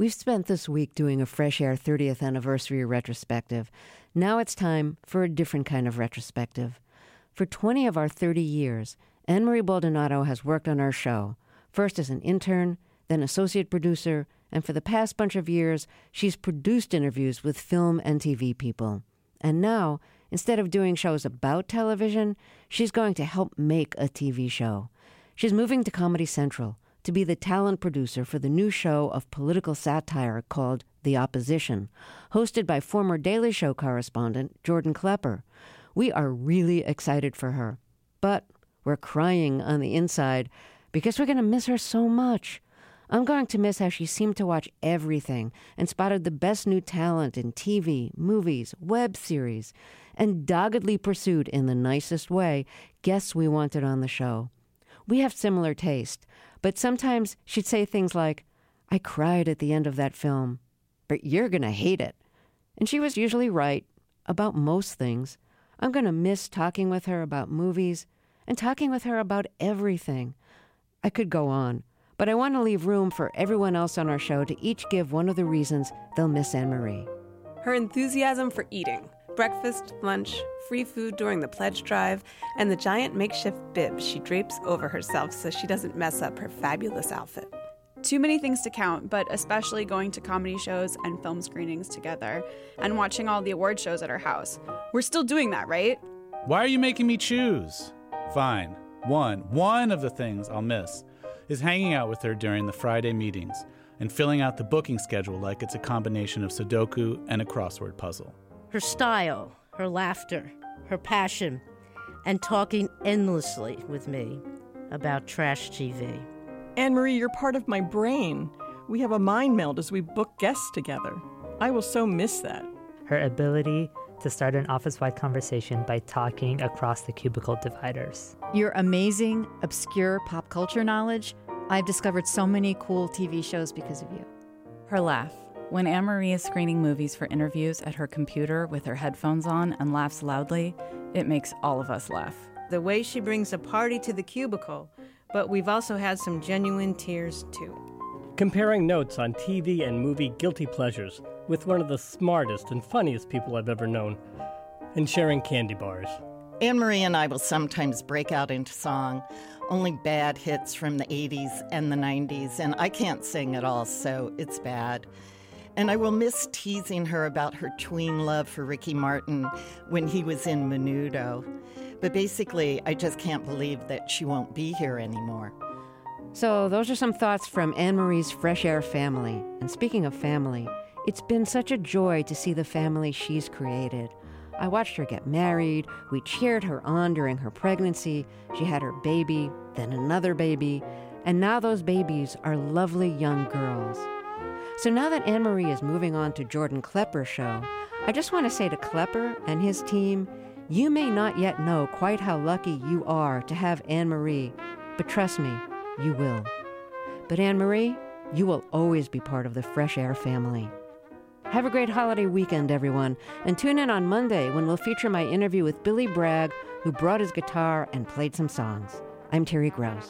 We've spent this week doing a Fresh Air 30th anniversary retrospective. Now it's time for a different kind of retrospective. For 20 of our 30 years, Ann Marie Baldonado has worked on our show, first as an intern, then associate producer, and for the past bunch of years, she's produced interviews with film and TV people. And now, instead of doing shows about television, she's going to help make a TV show. She's moving to Comedy Central to be the talent producer for the new show of political satire called The Opposition, hosted by former Daily Show correspondent Jordan Klepper. We are really excited for her, but we're crying on the inside because we're going to miss her so much. I'm going to miss how she seemed to watch everything and spotted the best new talent in TV, movies, web series, and doggedly pursued in the nicest way guests we wanted on the show. We have similar taste, but sometimes she'd say things like, I cried at the end of that film, but you're going to hate it. And she was usually right about most things. I'm going to miss talking with her about movies and talking with her about everything. I could go on, but I want to leave room for everyone else on our show to each give one of the reasons they'll miss Ann Marie. Her enthusiasm for eating breakfast, lunch, free food during the pledge drive, and the giant makeshift bib she drapes over herself so she doesn't mess up her fabulous outfit. Too many things to count, but especially going to comedy shows and film screenings together and watching all the award shows at her house. We're still doing that, right? Why are you making me choose? Fine. One, one of the things I'll miss is hanging out with her during the Friday meetings and filling out the booking schedule like it's a combination of Sudoku and a crossword puzzle her style, her laughter, her passion, and talking endlessly with me about trash TV. Ann Marie, you're part of my brain. We have a mind meld as we book guests together. I will so miss that. Her ability to start an office wide conversation by talking across the cubicle dividers. Your amazing, obscure pop culture knowledge. I've discovered so many cool TV shows because of you. Her laugh when Ann Marie is screening movies for interviews at her computer with her headphones on and laughs loudly, it makes all of us laugh. The way she brings a party to the cubicle, but we've also had some genuine tears too. Comparing notes on TV and movie guilty pleasures with one of the smartest and funniest people I've ever known, and sharing candy bars. Ann Marie and I will sometimes break out into song, only bad hits from the 80s and the 90s, and I can't sing at all, so it's bad. And I will miss teasing her about her tween love for Ricky Martin when he was in Menudo. But basically, I just can't believe that she won't be here anymore. So, those are some thoughts from Ann Marie's Fresh Air family. And speaking of family, it's been such a joy to see the family she's created. I watched her get married, we cheered her on during her pregnancy, she had her baby, then another baby, and now those babies are lovely young girls. So now that Ann Marie is moving on to Jordan Klepper's show, I just want to say to Klepper and his team, you may not yet know quite how lucky you are to have Ann Marie, but trust me, you will. But Ann Marie, you will always be part of the Fresh Air family. Have a great holiday weekend, everyone, and tune in on Monday when we'll feature my interview with Billy Bragg, who brought his guitar and played some songs. I'm Terry Gross.